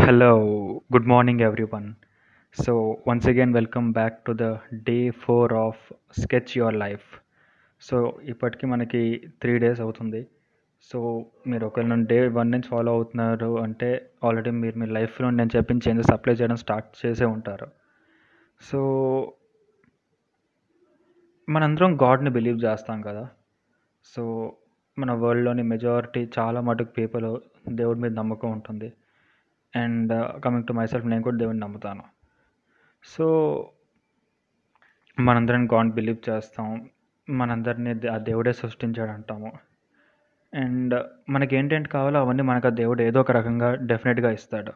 Hello, good morning everyone. So, once again, welcome back to the day 4 of sketch your life so ఇప్పటికీ మనకి three days అవుతుంది. So మీరు ఒకవేళ day one నుంచి follow అవుతున్నారు అంటే ఆల్రెడీ మీరు మీ లైఫ్లో నేను చెప్పిన చేంజెస్ అప్లై చేయడం స్టార్ట్ చేసే ఉంటారు. సో మనందరం గాడ్ని బిలీవ్ చేస్తాం కదా. సో మన వరల్డ్లోని మెజారిటీ చాలా మటుకు పీపుల్ దేవుడి మీద నమ్మకం ఉంటుంది. And coming to myself నేను కూడా దేవుడిని నమ్ముతాను. సో మనందరం గాడ్ బిలీవ్ చేస్తాం. మనందరినీ ఆ దేవుడే సృష్టించాడు అంటాము అండ్ మనకి ఏంటేంటి కావాలో అవన్నీ మనకు ఆ దేవుడు ఏదో ఒక రకంగా డెఫినెట్గా ఇస్తాడు.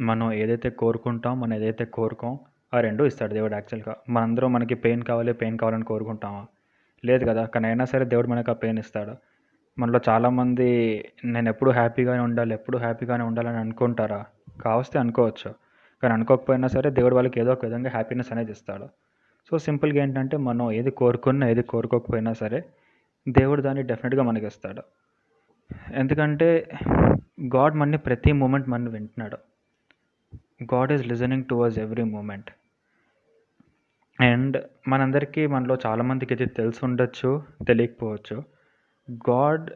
మనం ఏదైతే కోరుకుంటాం మనం ఏదైతే కోరుకోం ఆ రెండు ఇస్తాడు దేవుడు యాక్చువల్గా మనందరం మనకి పెయిన్ కావాలి పెయిన్ కావాలని కోరుకుంటామా? లేదు కదా? కానీ అయినా సరే దేవుడు మనకు ఆ పెయిన్ ఇస్తాడు. మనలో చాలామంది నేను ఎప్పుడు హ్యాపీగానే ఉండాలి ఎప్పుడు హ్యాపీగానే ఉండాలని అనుకుంటారా? కావస్తే అనుకోవచ్చు. కానీ అనుకోకపోయినా సరే దేవుడు వాళ్ళకి ఏదో ఒక విధంగా హ్యాపీనెస్ అనేది ఇస్తాడు. సో సింపుల్గా ఏంటంటే మనం ఏది కోరుకున్నా ఏది కోరుకోకపోయినా సరే దేవుడు దాన్ని డెఫినెట్గా మనకి ఇస్తాడు. ఎందుకంటే గాడ్ మన్ని ప్రతి మూమెంట్ మన వింటున్నాడు. God is listening towards every moment. And మనందరికీ మనలో చాలామందికి ఇది తెలిసి ఉండొచ్చు తెలియకపోవచ్చు. గాడ్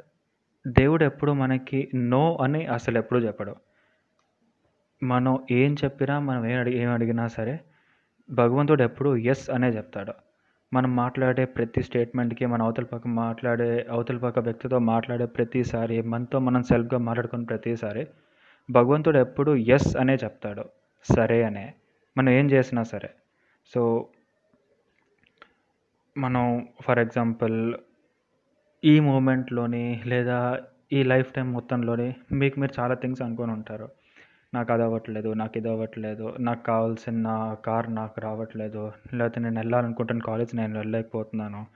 దేవుడు ఎప్పుడు మనకి నో అని అసలు ఎప్పుడు చెప్పడు. మనం ఏం చెప్పినా మనం ఏం అడిగి ఏం అడిగినా సరే భగవంతుడు ఎప్పుడు ఎస్ అనే చెప్తాడు. మనం మాట్లాడే ప్రతి స్టేట్మెంట్కి మన అవతల పక్క మాట్లాడే అవతల పక్క వ్యక్తితో మాట్లాడే ప్రతిసారి మనతో మనం సెల్ఫ్గా మాట్లాడుకున్న ప్రతిసారి భగవంతుడు ఎప్పుడు ఎస్ అనే చెప్తాడు. సరే అనే. మనం ఏం చేసినా సరే. సో మనం ఫర్ ఎగ్జాంపుల్ ఈ మూమెంట్లోని లేదా ఈ లైఫ్ టైం మొత్తంలోని మీకు మీరు చాలా థింగ్స్ అనుకొని ఉంటారు. నాకు అది అవ్వట్లేదు నాకు ఇది అవ్వట్లేదు నాకు కావాల్సిన కార్ నాకు రావట్లేదు లేకపోతే నేను వెళ్ళాలనుకుంటున్న కాలేజ్ నేను వెళ్ళలేకపోతున్నాను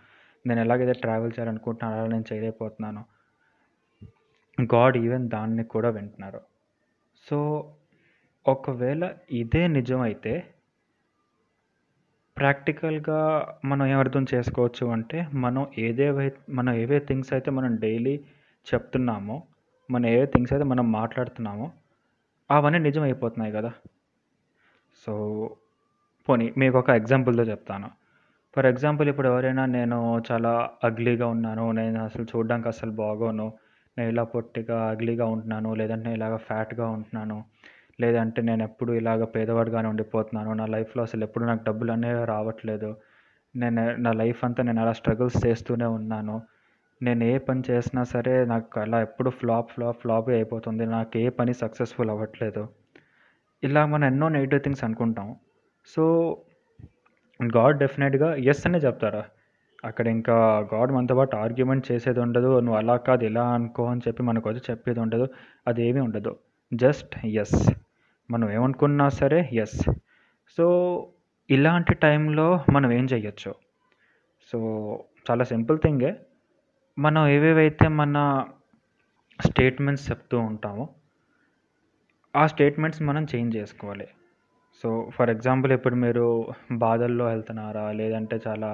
నేను ఎలాగైతే ట్రావెల్ చేయాలనుకుంటున్నాను అలా నేను చేయలేకపోతున్నాను. గాడ్ ఈవెన్ దాన్ని కూడా వింటున్నారు. సో ఒకవేళ ఇదే నిజమైతే ప్రాక్టికల్గా మనం ఏం అర్థం చేసుకోవచ్చు అంటే మనం ఏదేవై మనం ఏవే థింగ్స్ అయితే మనం డైలీ చెప్తున్నామో మనం ఏవే థింగ్స్ అయితే మనం మాట్లాడుతున్నామో అవన్నీ నిజం అయిపోతున్నాయి కదా. సో పోనీ మీకు ఒక ఎగ్జాంపుల్తో చెప్తాను. ఫర్ ఎగ్జాంపుల్ ఇప్పుడు ఎవరైనా నేను చాలా అగ్లీగా ఉన్నాను నేను అసలు చూడడానికి అసలు బాగోను నేను ఇలా పొట్టిగా అగ్లీగా ఉంటున్నాను లేదంటే నేను ఇలాగ ఫ్యాట్గా ఉంటున్నాను లేదంటే నేను ఎప్పుడు ఇలాగ పేదవాడిగానే ఉండిపోతున్నాను. నా లైఫ్లో అసలు ఎప్పుడు నాకు డబ్బులు అనేవి రావట్లేదు. నేను నా లైఫ్ అంతా నేను అలా స్ట్రగుల్స్ చేస్తూనే ఉన్నాను. నేను ఏ పని చేసినా సరే నాకు అలా ఎప్పుడు ఫ్లాప్ ఫ్లాప్ ఫ్లాప్ అయిపోతుంది. నాకు ఏ పని సక్సెస్ఫుల్ అవ్వట్లేదు. ఇలా మనం ఎన్నో నెగిటివ్ థింగ్స్ అనుకుంటాం. సో గాడ్ డెఫినెట్గా ఎస్ అనే చెప్తారా? అక్కడ ఇంకా గాడ్ మనతో పాటు ఆర్గ్యుమెంట్ చేసేది ఉండదు. నువ్వు అలా కాదు ఇలా అనుకో అని చెప్పి మనకు వచ్చి చెప్పేది ఉండదు. అది ఏమీ ఉండదు. జస్ట్ ఎస్ మనం ఏమనుకున్నా సరే ఎస్ సో ఇలాంటి టైంలో మనం ఏం చేయొచ్చు సో చాలా సింపుల్ థింగే. మనం ఏవేవైతే మన స్టేట్మెంట్స్ చెప్తూ ఉంటామో ఆ స్టేట్మెంట్స్ మనం చేంజ్ చేసుకోవాలి. సో ఫర్ ఎగ్జాంపుల్ ఇప్పుడు మీరు బాధల్లో వెళ్తున్నారా? లేదంటే చాలా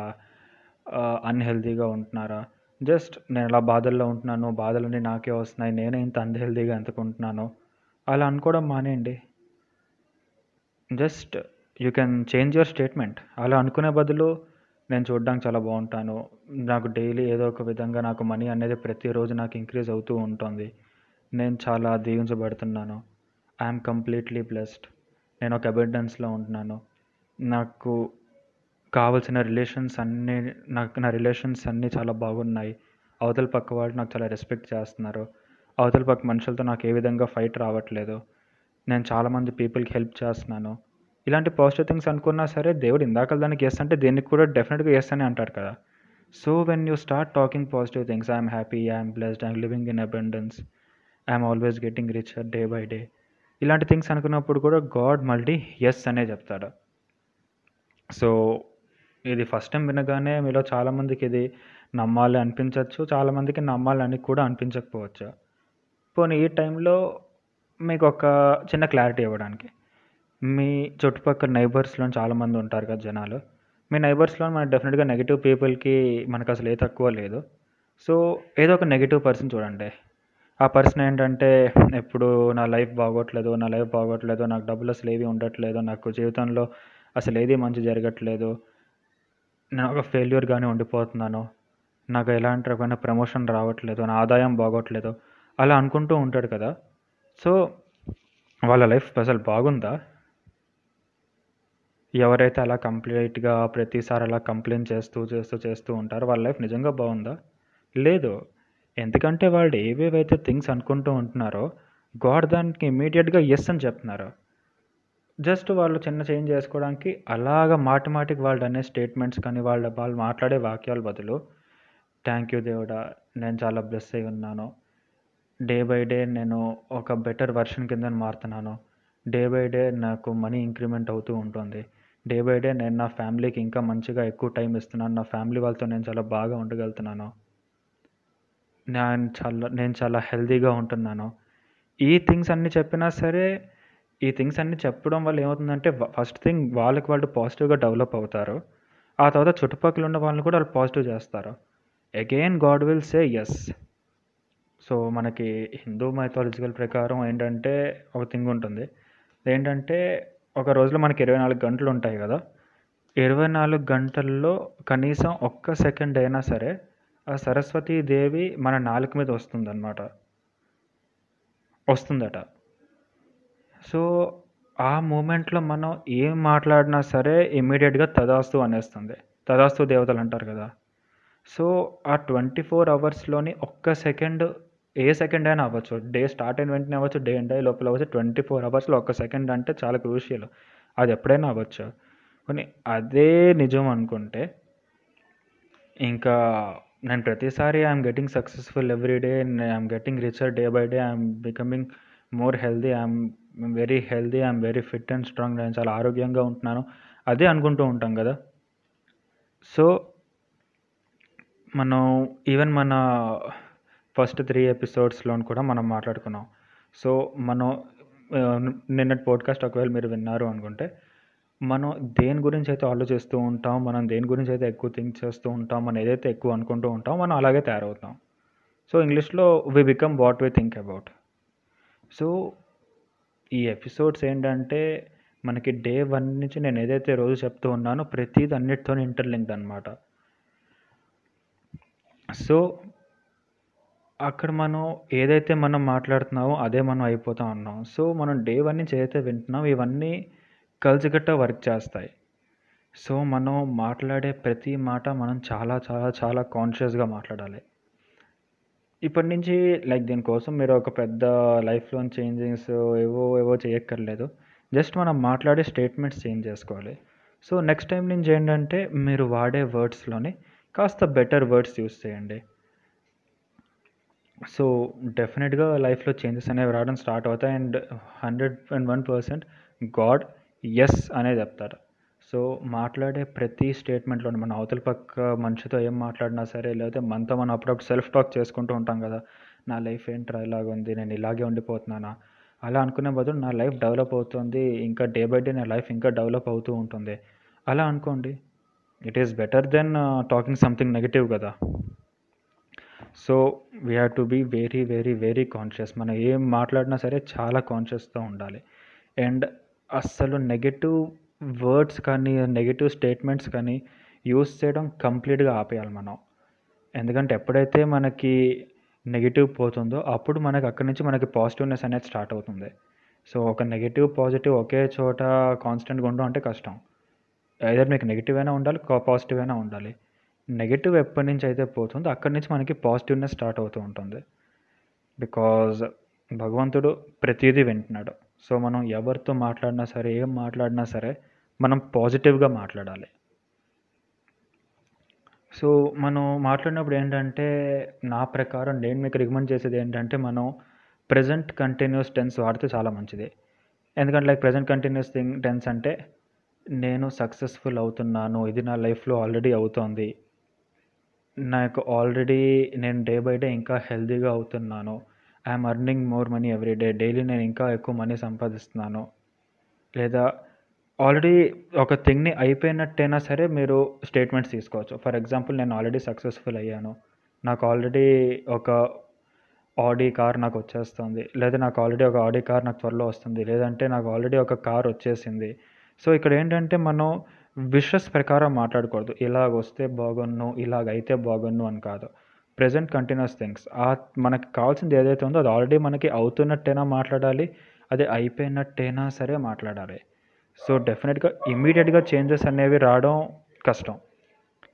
అన్హెల్తీగా ఉంటున్నారా? జస్ట్ నేను అలా బాధల్లో ఉంటున్నాను బాధలన్నీ నాకే వస్తున్నాయి నేనే ఇంత అన్హెల్దీగా ఎంతకుంటున్నాను అలా అనుకోవడం మానేయండి. Just you can change your statement. అలా అనుకునే బదులు నేను చూడడానికి చాలా బాగుంటాను. నాకు డైలీ ఏదో ఒక విధంగా నాకు మనీ అనేది ప్రతిరోజు నాకు ఇంక్రీజ్ అవుతూ ఉంటుంది. నేను చాలా దీవించబడుతున్నాను. I'm completely blessed. నేను ఒక అబెండెన్స్లో ఉంటున్నాను. నాకు కావలసిన రిలేషన్స్ అన్నీ నాకు నా రిలేషన్స్ అన్నీ చాలా బాగున్నాయి. అవతల పక్క వాళ్ళు నాకు చాలా రెస్పెక్ట్ చేస్తున్నారు. అవతల పక్క మనుషులతో నాకు ఏ విధంగా ఫైట్ రావట్లేదు. నేను చాలామంది పీపుల్కి హెల్ప్ చేస్తున్నాను. ఇలాంటి పాజిటివ్ థింగ్స్ అనుకున్నా సరే దేవుడు ఇందాక దానికి ఎస్ అంటే దీనికి కూడా డెఫినెట్గా ఎస్ అని అంటాడు కదా. So when you start talking positive things I'm happy I'm blessed I'm living in abundance I'm always getting richer day by day ఇలాంటి థింగ్స్ అనుకున్నప్పుడు కూడా గాడ్ మళ్ళీ ఎస్ అనే చెప్తాడు. సో ఇది ఫస్ట్ టైం వినగానే మీలో చాలామందికి ఇది నమ్మాలి అనిపించవచ్చు చాలామందికి నమ్మాలని కూడా అనిపించకపోవచ్చు. పోనీ ఈ టైంలో మీకు ఒక చిన్న క్లారిటీ ఇవ్వడానికి. మీ చుట్టుపక్కల నైబర్స్లో చాలామంది ఉంటారు కదా జనాలు. మీ నైబర్స్లో మన డెఫినెట్గా నెగిటివ్ పీపుల్కి మనకు అసలు ఏ తక్కువ లేదు. సో ఏదో ఒక నెగిటివ్ పర్సన్ చూడండి. ఆ పర్సన్ ఏంటంటే ఎప్పుడు నా లైఫ్ బాగోట్లేదు నా లైఫ్ బాగోట్లేదు నాకు డబ్బులు అసలు ఏవి ఉండట్లేదు నాకు జీవితంలో అసలు ఏది మంచి జరగట్లేదు నేను ఒక ఫెయిల్యూర్గానే ఉండిపోతున్నాను నాకు ఎలాంటి రకమైన ప్రమోషన్ రావట్లేదు నా ఆదాయం బాగోట్లేదు అలా అనుకుంటూ ఉంటాడు కదా. సో వాళ్ళ లైఫ్ అసలు బాగుందా? ఎవరైతే అలా కంప్లీట్గా ప్రతిసారి అలా కంప్లైంట్ చేస్తూ చేస్తూ చేస్తూ ఉంటారో వాళ్ళ లైఫ్ నిజంగా బాగుందా? లేదు. ఎందుకంటే వాళ్ళు ఏవేవైతే థింగ్స్ అనుకుంటూ ఉంటున్నారో గాడ్ దానికి ఇమీడియట్గా ఎస్ అని చెప్తున్నారు. జస్ట్ వాళ్ళు చిన్న చేంజ్ చేసుకోవడానికి అలాగ మాటిమాటికి వాళ్ళు అనే స్టేట్మెంట్స్ కానీ వాళ్ళ వాళ్ళు మాట్లాడే వాక్యాల బదులు థ్యాంక్ యూ దేవుడా నేను చాలా బ్లెస్ అయి ఉన్నాను. డే బై డే నేను ఒక బెటర్ వర్షన్ కింద మారుతున్నాను. డే బై డే నాకు మనీ ఇంక్రిమెంట్ అవుతూ ఉంటుంది. డే బై డే నేను నా ఫ్యామిలీకి ఇంకా మంచిగా ఎక్కువ టైం ఇస్తున్నాను. నా ఫ్యామిలీ వాళ్ళతో నేను చాలా బాగా ఉండగలుగుతున్నాను. నేను చాలా నేను చాలా హెల్తీగా ఉంటున్నాను. ఈ థింగ్స్ అన్నీ చెప్పినా సరే ఈ థింగ్స్ అన్నీ చెప్పడం వల్ల ఏమవుతుందంటే ఫస్ట్ థింగ్ వాళ్ళకి వాళ్ళు పాజిటివ్గా డెవలప్ అవుతారు. ఆ తర్వాత చుట్టుపక్కల ఉన్న వాళ్ళని కూడా వాళ్ళు పాజిటివ్ చేస్తారు. Again God will say yes so మనకి హిందూ మైథాలజికల్ ప్రకారం ఏంటంటే ఒక థింగ్ ఉంటుంది. ఏంటంటే ఒక రోజులో మనకి ఇరవై నాలుగు గంటలు ఉంటాయి కదా. ఇరవై నాలుగు గంటల్లో కనీసం ఒక్క సెకండ్ అయినా సరే ఆ సరస్వతీదేవి మన నాలుక మీద వస్తుందన్నమాట. వస్తుందట. సో ఆ మూమెంట్లో మనం ఏం మాట్లాడినా సరే ఇమ్మీడియట్గా తదాస్తు అనేస్తుంది. తదాస్తు దేవతలు అంటారు కదా. సో ఆ ట్వంటీ ఫోర్ అవర్స్లోని ఒక్క సెకండ్ ఏ సెకండ్ అయినా అవ్వచ్చు. డే స్టార్ట్ అయిన వెంటనే అవ్వచ్చు డే ఎండ్ అయ్యే లోపల అవ్వచ్చు. ట్వంటీ ఫోర్ అవర్స్లో ఒక్క సెకండ్ అంటే చాలా క్రూషియల్ అది ఎప్పుడైనా అవ్వచ్చు. కానీ అదే నిజం అనుకుంటే ఇంకా నేను ప్రతిసారి I'm getting successful every day I'm getting richer day by day I'm becoming more healthy I'm very healthy I'm very fit and strong నేను చాలా ఆరోగ్యంగా ఉంటున్నాను. అదే అనుకుంటూ ఉంటాం కదా. సో మనం ఈవెన్ మన ఫస్ట్ త్రీ ఎపిసోడ్స్లో కూడా మనం మాట్లాడుకున్నాం. సో మనం నిన్నటి పోడ్కాస్ట్ ఒకవేళ మీరు విన్నారు అనుకుంటే మనం దేని గురించి అయితే ఆలోచిస్తూ ఉంటాం మనం దేని గురించి అయితే ఎక్కువ థింక్ చేస్తూ ఉంటాం మనం ఏదైతే ఎక్కువ అనుకుంటూ ఉంటాం మనం అలాగే తయారవుతాం. సో ఇంగ్లీష్లో we become what we think about. So ఈ ఎపిసోడ్స్ ఏంటంటే మనకి డే వన్ నుంచి నేను ఏదైతే రోజు చెప్తూ ఉన్నానో ప్రతిది అన్నిటితో ఇంటర్లింక్డ్ అనమాట సో అక్కడ మనం ఏదైతే మనం మాట్లాడుతున్నామో అదే మనం అయిపోతాం అన్నాం సో మనం డే వన్ నుంచి ఏదైతే వింటున్నాం ఇవన్నీ కలిసికట్ట వర్క్ చేస్తాయి. సో మనం మాట్లాడే ప్రతి మాట మనం చాలా చాలా చాలా కాన్షియస్గా మాట్లాడాలి. ఇప్పటి నుంచి లైక్ దీనికోసం మీరు ఒక పెద్ద లైఫ్లో చేంజింగ్స్ ఏవో ఏవో చేయక్కర్లేదు. జస్ట్ మనం మాట్లాడే స్టేట్మెంట్స్ చేంజ్ చేసుకోవాలి. సో నెక్స్ట్ టైం నుంచి ఏంటంటే మీరు వాడే వర్డ్స్లోని కాస్త బెటర్ వర్డ్స్ యూస్ చేయండి. సో డెఫినెట్గా లైఫ్లో చేంజెస్ అనేవి రావడం స్టార్ట్ అవుతాయి and hundred and one percent God yes అనే చెప్తారు. సో మాట్లాడే ప్రతి స్టేట్మెంట్లో మన అవతల పక్క మనిషితో ఏం మాట్లాడినా సరే లేకపోతే మనతో మనం అప్పుడప్పుడు సెల్ఫ్ టాక్ చేసుకుంటూ ఉంటాం కదా నా లైఫ్ ఏంట్రా ఇలాగ ఉంది నేను ఇలాగే ఉండిపోతున్నానా? అలా అనుకునే బదులు నా లైఫ్ డెవలప్ అవుతుంది ఇంకా డే బై డే నా లైఫ్ ఇంకా డెవలప్ అవుతూ ఉంటుంది. అలా అనుకోండి it is better then talking something negative కదా. So we have to be very very very conscious మనం ఏం మాట్లాడినా సరే చాలా కాన్షియస్తో ఉండాలి. అండ్ అస్సలు నెగిటివ్ వర్డ్స్ కానీ నెగిటివ్ స్టేట్మెంట్స్ కానీ యూస్ చేయడం కంప్లీట్గా ఆపేయాలి మనం. ఎందుకంటే ఎప్పుడైతే మనకి నెగిటివ్ పోతుందో అప్పుడు మనకి అక్కడి నుంచి మనకి పాజిటివ్నెస్ అనేది స్టార్ట్ అవుతుంది. సో ఒక నెగిటివ్ పాజిటివ్ ఒకే చోట కాన్స్టెంట్గా ఉండడం అంటే కష్టం. ఏదైనా మీకు నెగిటివ్ అయినా ఉండాలి పాజిటివ్ అయినా ఉండాలి. నెగిటివ్ ఎప్పటి నుంచి అయితే పోతుందో అక్కడి నుంచి మనకి పాజిటివ్నెస్ స్టార్ట్ అవుతూ ఉంటుంది. బికాజ్ భగవంతుడు ప్రతిదీ వింటున్నాడు. సో మనం ఎవరితో మాట్లాడినా సరే ఏం మాట్లాడినా సరే మనం పాజిటివ్గా మాట్లాడాలి. సో మనం మాట్లాడినప్పుడు ఏంటంటే నా ప్రకారం నేను మీకు రికమెండ్ చేసేది ఏంటంటే మనం ప్రజెంట్ కంటిన్యూస్ టెన్స్ వాడితే చాలా మంచిది. ఎందుకంటే like present continuous thing tense అంటే నేను సక్సెస్ఫుల్ అవుతున్నాను ఇది నా లైఫ్లో ఆల్రెడీ అవుతోంది నాకు ఆల్రెడీ నేను డే బై డే ఇంకా హెల్తీగా అవుతున్నాను. I'm earning more money every day daily నేను ఇంకా ఎక్కువ మనీ సంపాదిస్తున్నాను. లేదా ఆల్రెడీ ఒక థింగ్ని అయిపోయినట్టయినా సరే మీరు స్టేట్మెంట్స్ తీసుకోవచ్చు. ఫర్ ఎగ్జాంపుల్ నేను ఆల్రెడీ సక్సెస్ఫుల్ అయ్యాను. నాకు ఆల్రెడీ ఒక ఆడీ కార్ నాకు వచ్చేస్తుంది. లేదా నాకు ఆల్రెడీ ఒక ఆడీ కార్ నాకు త్వరలో వస్తుంది. లేదంటే నాకు ఆల్రెడీ ఒక కార్ వచ్చేసింది. సో ఇక్కడ ఏంటంటే మనం విషస్ ప్రకారం మాట్లాడకూడదు. ఇలాగ వస్తే బాగున్ను ఇలాగ అయితే బాగున్ను అని కాదు. ప్రజెంట్ కంటిన్యూస్ థింగ్స్ ఆ మనకి కావాల్సింది ఏదైతే ఉందో అది ఆల్రెడీ మనకి అవుతున్నట్టేనా మాట్లాడాలి? అది అయిపోయినట్టేనా సరే మాట్లాడాలి. సో డెఫినెట్గా ఇమీడియట్గా చేంజెస్ అనేవి రావడం కష్టం.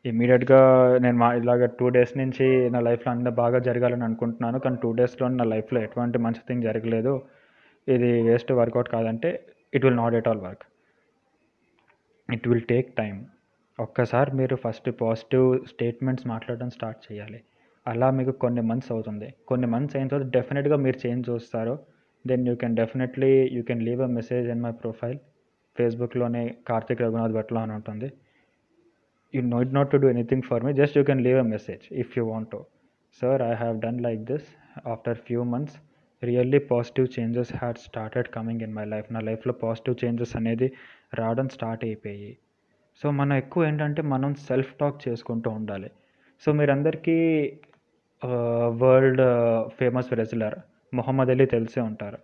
ఇమీడియట్గా నేను మా ఇలాగ టూ డేస్ నుంచి నా లైఫ్లో అంత బాగా జరగాలని అనుకుంటున్నాను. కానీ టూ డేస్లో నా లైఫ్లో ఎటువంటి మంచి థింగ్ జరగలేదు. ఇది వేస్ట్ వర్కౌట్ కాదంటే it will not at all work it will take time ఒక్కసారి మీరు ఫస్ట్ పాజిటివ్ స్టేట్మెంట్స్ మాట్లాడడం స్టార్ట్ చేయాలి. అలా మీకు కొన్ని మంత్స్ అవుతుంది. కొన్ని మంత్స్ అయిన తర్వాత డెఫినెట్గా మీరు చేంజ్ చూస్తారు then you can definitely you can leave a message in my profile. ఫేస్బుక్లోనే Karthik Raghunath భట్లో అని ఉంటుంది. You need not to do anything for me just you can leave a message if you want to. Sir I have done like this. After few months really positive changes had started coming in my life. నా లైఫ్లో positive changes అనేది రావడం start అయిపోయి. So మనం ఎక్కువ ఏంటంటే మనం self talk చేసుకుంటూ ఉండాలి. సో మీరందరికీ world famous wrestler Muhammad Ali తెలిసే ఉంటారు.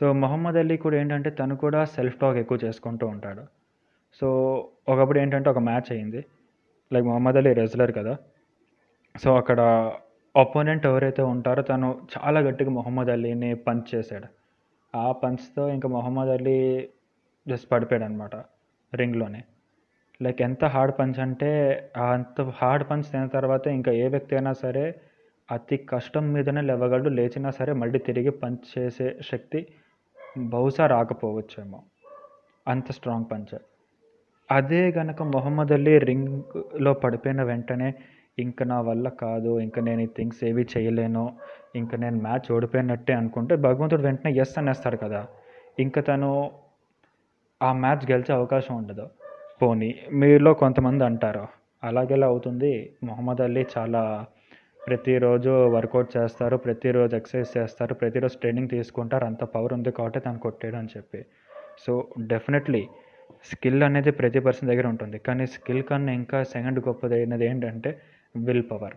సో మొహమ్మద్ అలీ కూడా ఏంటంటే తను కూడా సెల్ఫ్ టాక్ ఎక్కువ చేసుకుంటూ ఉంటాడు. సో ఒకప్పుడు ఏంటంటే ఒక మ్యాచ్ అయింది. లైక్ మొహమ్మద్ అలీ రెజ్లర్ కదా. సో అక్కడ అపోనెంట్ ఎవరైతే ఉంటారో తను చాలా గట్టిగా మొహమ్మద్ అలీని పంచ్ చేశాడు. ఆ పంచ్తో ఇంకా మొహమ్మద్ అలీ జస్ట్ పడిపోయాడు అనమాట రింగ్లోనే. లైక్ ఎంత హార్డ్ పంచ్ అంటే అంత హార్డ్ పంచ్ తిన తర్వాత ఇంకా ఏ వ్యక్తి అయినా సరే అతి కష్టం మీదనే లేవగలడు. లేచినా సరే మళ్ళీ తిరిగి పంచ్ చేసే శక్తి బహుశా రాకపోవచ్చేమో. అంత స్ట్రాంగ్ పంచ్ అదే గనక మొహమ్మద్ అలీ రింగ్లో పడిపోయిన వెంటనే ఇంక నా వల్ల కాదు ఇంక నేను ఈ థింగ్స్ ఏవి చేయలేను ఇంక నేను మ్యాచ్ ఓడిపోయినట్టే అనుకుంటే భగవంతుడు వెంటనే ఎస్ అనేస్తాడు కదా. ఇంక తను ఆ మ్యాచ్ గెలిచే అవకాశం ఉండదు. పోనీ మీలో కొంతమంది అంటారు అలాగెలా అవుతుంది? మొహమ్మద్ అలీ చాలా ప్రతిరోజు వర్కౌట్ చేస్తారు ప్రతిరోజు ఎక్సర్సైజ్ చేస్తారు ప్రతిరోజు ట్రైనింగ్ తీసుకుంటారు అంత పవర్ ఉంది కాబట్టి తను కొట్టాడు అని చెప్పి. సో డెఫినెట్లీ స్కిల్ అనేది ప్రతి పర్సన్ దగ్గర ఉంటుంది. కానీ స్కిల్ కన్నా ఇంకా సెకండ్ గొప్పది అయినది ఏంటంటే విల్ పవర్.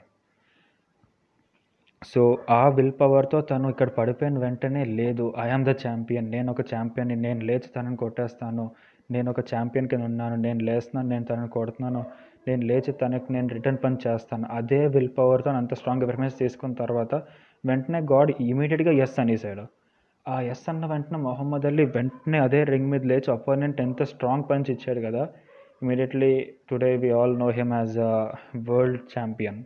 సో ఆ విల్ పవర్తో తను ఇక్కడ పడిపోయిన వెంటనే లేదు ఐఆమ్ ద ఛాంపియన్ నేను ఒక ఛాంపియన్ని నేను లేచి తనని కొట్టేస్తాను నేను ఒక ఛాంపియన్ కింద ఉన్నాను నేను లేస్తున్నాను నేను తనని కొడుతున్నాను నేను లేచి తనకి నేను రిటర్న్ పని చేస్తాను. అదే విల్ పవర్తో అంత స్ట్రాంగ్ ఎఫర్మెన్స్ తీసుకున్న తర్వాత వెంటనే గాడ్ ఇమీడియట్గా ఎస్ అనేసాడు ఆ ఎస్ అన్న వెంటనే మొహమ్మద్ అలీ వెంటనే అదే రింగ్ మీద లేచి అపోనెంట్ ఎంత స్ట్రాంగ్ పంచ్ ఇచ్చాడు కదా immediately today we all know him as a world champion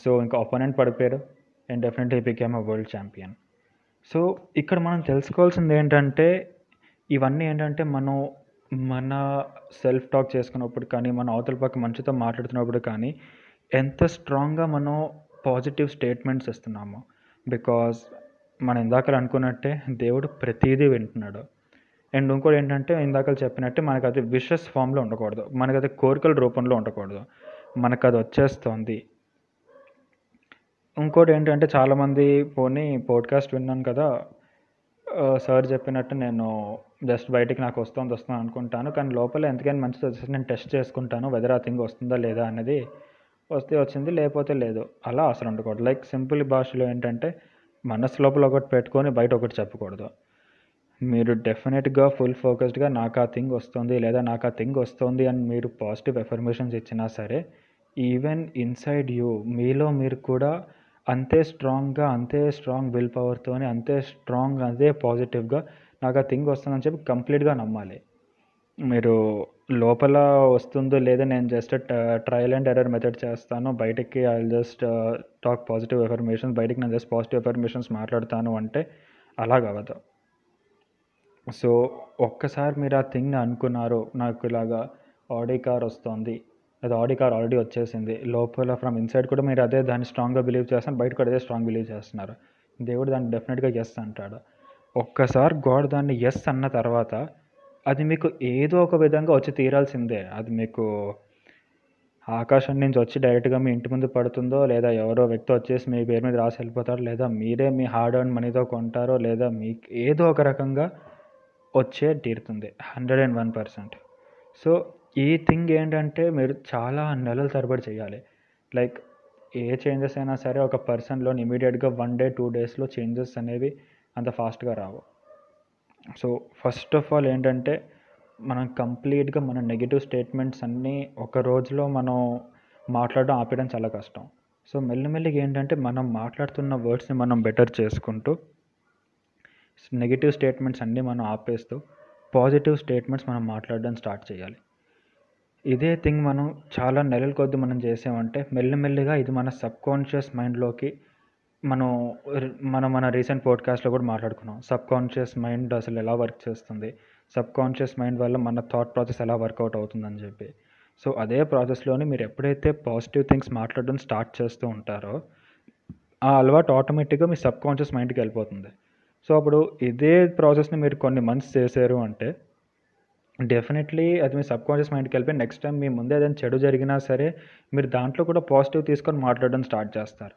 so ఇంకా అపోనెంట్ పడిపోయారు. And definitely became a world champion so ఇక్కడ మనం తెలుసుకోవాల్సింది ఏంటంటే ఇవన్నీ ఏంటంటే మనం మన సెల్ఫ్ టాక్ చేసుకున్నప్పుడు కానీ మన అవతల పక్క మనిషితో మాట్లాడుతున్నప్పుడు కానీ ఎంత స్ట్రాంగ్గా మనం పాజిటివ్ స్టేట్మెంట్స్ ఇస్తున్నాము. బికాజ్ మనం ఇందాక అనుకున్నట్టే దేవుడు ప్రతిదీ వింటున్నాడు. అండ్ ఇంకోటి ఏంటంటే ఇందాక చెప్పినట్టే మనకు అది విషస్ ఫామ్లో ఉండకూడదు. మనకు అది కోరికల రూపంలో ఉండకూడదు. మనకు అది వచ్చేస్తుంది. ఇంకోటి ఏంటంటే చాలామంది పోనీ పోడ్కాస్ట్ విన్నాను కదా సార్ చెప్పినట్టు నేను జస్ట్ బయటికి నాకు వస్తుంది వస్తుంది అనుకుంటాను. కానీ లోపల ఎంతకైనా మంచిది వచ్చేసి నేను టెస్ట్ చేసుకుంటాను వెదర్ ఆ థింగ్ వస్తుందా లేదా అనేది వస్తే వచ్చింది లేకపోతే లేదు. అలా అసలు ఉండకూడదు. లైక్ సింపుల్ భాషలో ఏంటంటే మనసు లోపల ఒకటి పెట్టుకొని బయట ఒకటి చెప్పకూడదు. మీరు డెఫినెట్గా ఫుల్ ఫోకస్డ్గా నాకు ఆ థింగ్ వస్తుంది లేదా నాకు ఆ థింగ్ వస్తుంది అని మీరు పాజిటివ్ ఎఫర్మేషన్స్ ఇచ్చినా సరే ఈవెన్ ఇన్సైడ్ యూ మీలో మీరు కూడా అంతే స్ట్రాంగ్గా అంతే స్ట్రాంగ్ విల్ పవర్తోని అంతే స్ట్రాంగ్ అదే పాజిటివ్గా నాకు ఆ థింగ్ వస్తుందని చెప్పి కంప్లీట్గా నమ్మాలి. మీరు లోపల వస్తుందో లేదో నేను just trial and error method చేస్తాను. బయటకి I just talk positive affirmations బయటకి నేను జస్ట్ పాజిటివ్ ఎఫర్మేషన్స్ మాట్లాడతాను అంటే అలాగవదు సో ఒక్కసారి మీరు ఆ థింగ్ని అనుకున్నారు నాకు ఇలాగా ఆడీ కార్ వస్తుంది అది ఆడీ కార్ ఆల్రెడీ వచ్చేసింది. లోపల ఫ్రమ్ ఇన్సైడ్ కూడా మీరు అదే దాన్ని స్ట్రాంగ్గా బిలీవ్ చేస్తున్నారు బయట కూడా అదే స్ట్రాంగ్ బిలీవ్ చేస్తున్నారు. దేవుడు దాన్ని డెఫినెట్గా ఎస్ అంటాడు. ఒక్కసారి గాడ్ దాన్ని ఎస్ అన్న తర్వాత అది మీకు ఏదో ఒక విధంగా వచ్చి తీరాల్సిందే. అది మీకు ఆకాశం నుంచి వచ్చి డైరెక్ట్గా మీ ఇంటి ముందు పడుతుందో లేదా ఎవరో వ్యక్తి వచ్చేసి మీ పేరు మీద రాసి వెళ్ళిపోతారో లేదా మీరే మీ హార్డ్ అండ్ మనీతో కొంటారో లేదా మీకు ఏదో ఒక రకంగా వచ్చే తీరుతుంది. Hundred and one percent so ఈ థింగ్ ఏంటంటే మీరు చాలా నెలల తరబడి చేయాలి. లైక్ ఏ చేంజెస్ అయినా సరే ఒక పర్సన్లో ఇమీడియట్గా వన్ డే టూ డేస్లో చేంజెస్ అనేవి అంత ఫాస్ట్గా రావు. సో ఫస్ట్ ఆఫ్ ఆల్ ఏంటంటే మనం కంప్లీట్గా మన నెగిటివ్ స్టేట్మెంట్స్ అన్నీ ఒక రోజులో మనం మాట్లాడడం ఆపేయడం చాలా కష్టం. సో మెల్లిమెల్లిగా ఏంటంటే మనం మాట్లాడుతున్న వర్డ్స్ని మనం బెటర్ చేసుకుంటూ నెగిటివ్ స్టేట్మెంట్స్ అన్నీ మనం ఆపేస్తూ పాజిటివ్ స్టేట్మెంట్స్ మనం మాట్లాడడం స్టార్ట్ చేయాలి. ఇదే థింగ్ మనం చాలా నెలల కొద్ది మనం చేసామంటే మెల్లిమెల్లిగా ఇది మన సబ్ కాన్షియస్ మైండ్లోకి మనం మనం మన రీసెంట్ పోడ్కాస్ట్లో కూడా మాట్లాడుకున్నాం. సబ్ కాన్షియస్ మైండ్ అసలు ఎలా వర్క్ చేస్తుంది? సబ్ కాన్షియస్ మైండ్ వల్ల మన థాట్ ప్రాసెస్ ఎలా వర్కౌట్ అవుతుందని చెప్పి. సో అదే ప్రాసెస్లోని మీరు ఎప్పుడైతే పాజిటివ్ థింగ్స్ మాట్లాడడం స్టార్ట్ చేస్తూ ఉంటారో ఆ అలవాటు ఆటోమేటిక్గా మీ సబ్కాన్షియస్ మైండ్కి వెళ్ళిపోతుంది. సో అప్పుడు ఇదే ప్రాసెస్ని మీరు కొన్ని మంత్స్ చేశారు అంటే డెఫినెట్లీ అది మీ సబ్ కాన్షియస్ మైండ్కి వెళ్ళిపోయి నెక్స్ట్ టైం మీ ముందే ఏదైనా చెడు జరిగినా సరే మీరు దాంట్లో కూడా పాజిటివ్ తీసుకొని మాట్లాడడం స్టార్ట్ చేస్తారు.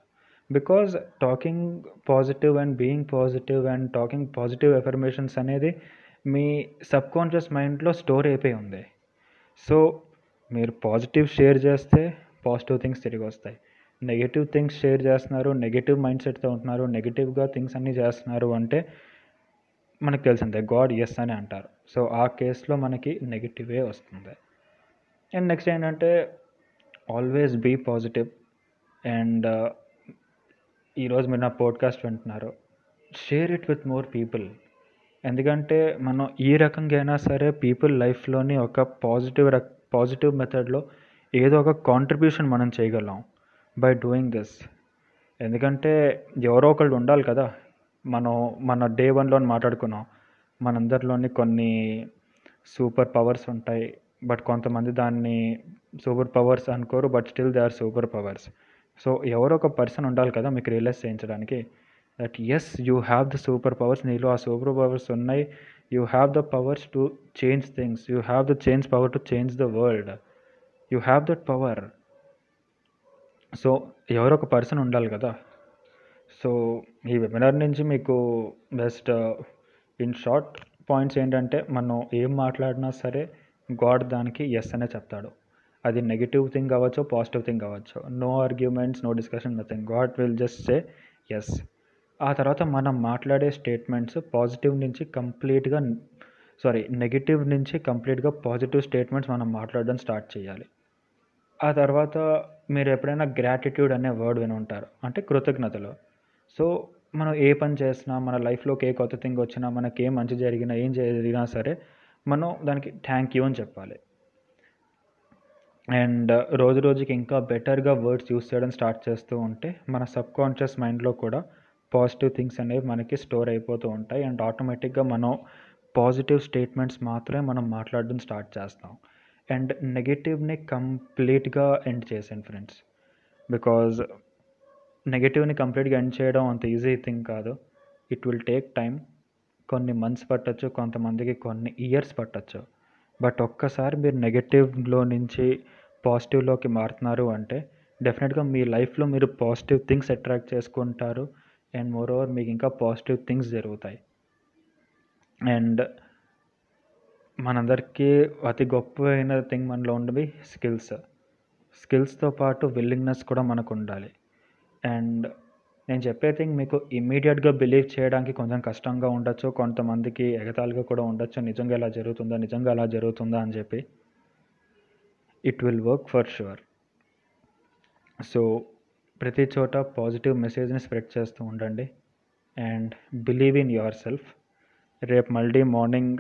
Because talking positive and being positive and talking positive affirmations అనేది మీ సబ్ కాన్షియస్ మైండ్లో స్టోర్ అయిపోయి ఉంది. సో మీరు పాజిటివ్ షేర్ చేస్తే పాజిటివ్ థింగ్స్ తిరిగి వస్తాయి. నెగిటివ్ థింగ్స్ షేర్ చేస్తున్నారు నెగిటివ్ మైండ్ సెట్తో ఉంటున్నారు నెగిటివ్గా థింగ్స్ అన్నీ చేస్తున్నారు అంటే మనకు తెలిసిందే గాడ్ ఎస్ అని అంటారు. సో ఆ కేసులో మనకి నెగిటివే వస్తుంది. అండ్ నెక్స్ట్ ఏంటంటే always be positive and uh, ఈరోజు మీరు నా పోడ్కాస్ట్ వింటున్నారు. Share it with more people ఎందుకంటే మనం ఈ రకంగా అయినా సరే పీపుల్ లైఫ్లోని ఒక పాజిటివ్ రక్ పాజిటివ్ మెథడ్లో ఏదో ఒక కాంట్రిబ్యూషన్ మనం చేయగలం బై డూయింగ్ దిస్ ఎందుకంటే ఎవరో ఒకళ్ళు ఉండాలి కదా. మనం మన డే వన్లో మాట్లాడుకున్నాం. మనందరిలోని కొన్ని సూపర్ పవర్స్ ఉంటాయి. బట్ కొంతమంది దాన్ని సూపర్ పవర్స్ అనుకోరు. But still they are super powers. So ఎవరో ఒక పర్సన్ ఉండాలి కదా మీకు రియలైజ్ చేయించడానికి. That yes you have the super powers నీలో ఆ సూపర్ పవర్స్ ఉన్నాయి. You have the powers to change things you have the change power to change the world you have that power so ఎవరో ఒక person ఉండాలి కదా. So ఈ webinar నుంచి మీకు బెస్ట్ ఇన్ షార్ట్ పాయింట్స్ ఏంటంటే మనం ఏం మాట్లాడినా సరే గాడ్ దానికి ఎస్ అనే చెప్తాడు. అది నెగిటివ్ థింగ్ అవ్వచ్చు పాజిటివ్ థింగ్ అవ్వచ్చు no arguments no discussion nothing God will just say yes ఆ తర్వాత మనం మాట్లాడే స్టేట్మెంట్స్ పాజిటివ్ నుంచి కంప్లీట్గా సారీ నెగిటివ్ నుంచి కంప్లీట్గా పాజిటివ్ స్టేట్మెంట్స్ మనం మాట్లాడడం స్టార్ట్ చేయాలి. ఆ తర్వాత మీరు ఎప్పుడైనా గ్రాటిట్యూడ్ అనే వర్డ్ విని ఉంటారు అంటే కృతజ్ఞతలు. సో మనం ఏ పని చేసినా మన లైఫ్లోకి ఏ కొత్త థింగ్ వచ్చినా మనకి ఏం మంచి జరిగినా ఏం జరిగినా సరే మనం దానికి థ్యాంక్ యూ అని చెప్పాలి. అండ్ రోజు రోజుకి ఇంకా బెటర్గా వర్డ్స్ యూస్ చేయడం స్టార్ట్ చేస్తూ ఉంటే మన సబ్ కాన్షియస్ మైండ్లో కూడా పాజిటివ్ థింగ్స్ అనేవి మనకి స్టోర్ అయిపోతూ ఉంటాయి. అండ్ ఆటోమేటిక్గా మనం పాజిటివ్ స్టేట్మెంట్స్ మాత్రమే మనం మాట్లాడడం స్టార్ట్ చేస్తాం. అండ్ నెగిటివ్ని కంప్లీట్గా ఎండ్ చేసాను ఫ్రెండ్స్. బికాజ్ నెగిటివ్ని కంప్లీట్గా ఎండ్ చేయడం అంత ఈజీ థింగ్ కాదు. ఇట్ విల్ టేక్ టైం కొన్ని మంత్స్ పట్టచ్చు కొంతమందికి కొన్ని ఇయర్స్ పట్టచ్చు. బట్ ఒక్కసారి మీరు నెగటివ్లో నుంచి పాజిటివ్లోకి మారుతున్నారు అంటే డెఫినెట్గా మీ లైఫ్లో మీరు పాజిటివ్ థింగ్స్ అట్రాక్ట్ చేసుకుంటారు. అండ్ మోర్ ఓవర్ మీకు ఇంకా పాజిటివ్ థింగ్స్ జరుగుతాయి. అండ్ మనందరికీ అతి గొప్పమైన థింగ్ మనలో ఉండవి స్కిల్స్. స్కిల్స్తో పాటు విల్లింగ్నెస్ కూడా మనకు ఉండాలి. అండ్ నేను చెప్పే థింగ్ మీకు ఇమ్మీడియట్గా బిలీవ్ చేయడానికి కొంచెం కష్టంగా ఉండొచ్చు కొంతమందికి ఎగతాళిగా కూడా ఉండొచ్చు. నిజంగా ఎలా జరుగుతుందా నిజంగా అలా జరుగుతుందా అని చెప్పి it will work for sure so ప్రతి చోట పాజిటివ్ మెసేజ్ని స్ప్రెడ్ చేస్తూ ఉండండి. And believe in yourself రేపు మళ్ళీ morning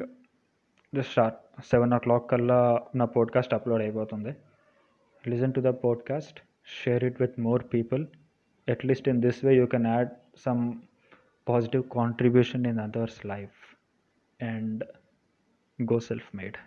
sharp seven o'clock కల్లా నా పోడ్కాస్ట్ అప్లోడ్ అయిపోతుంది. Listen to the podcast share it with more people at least in this way you can add some positive contribution in others life and go self made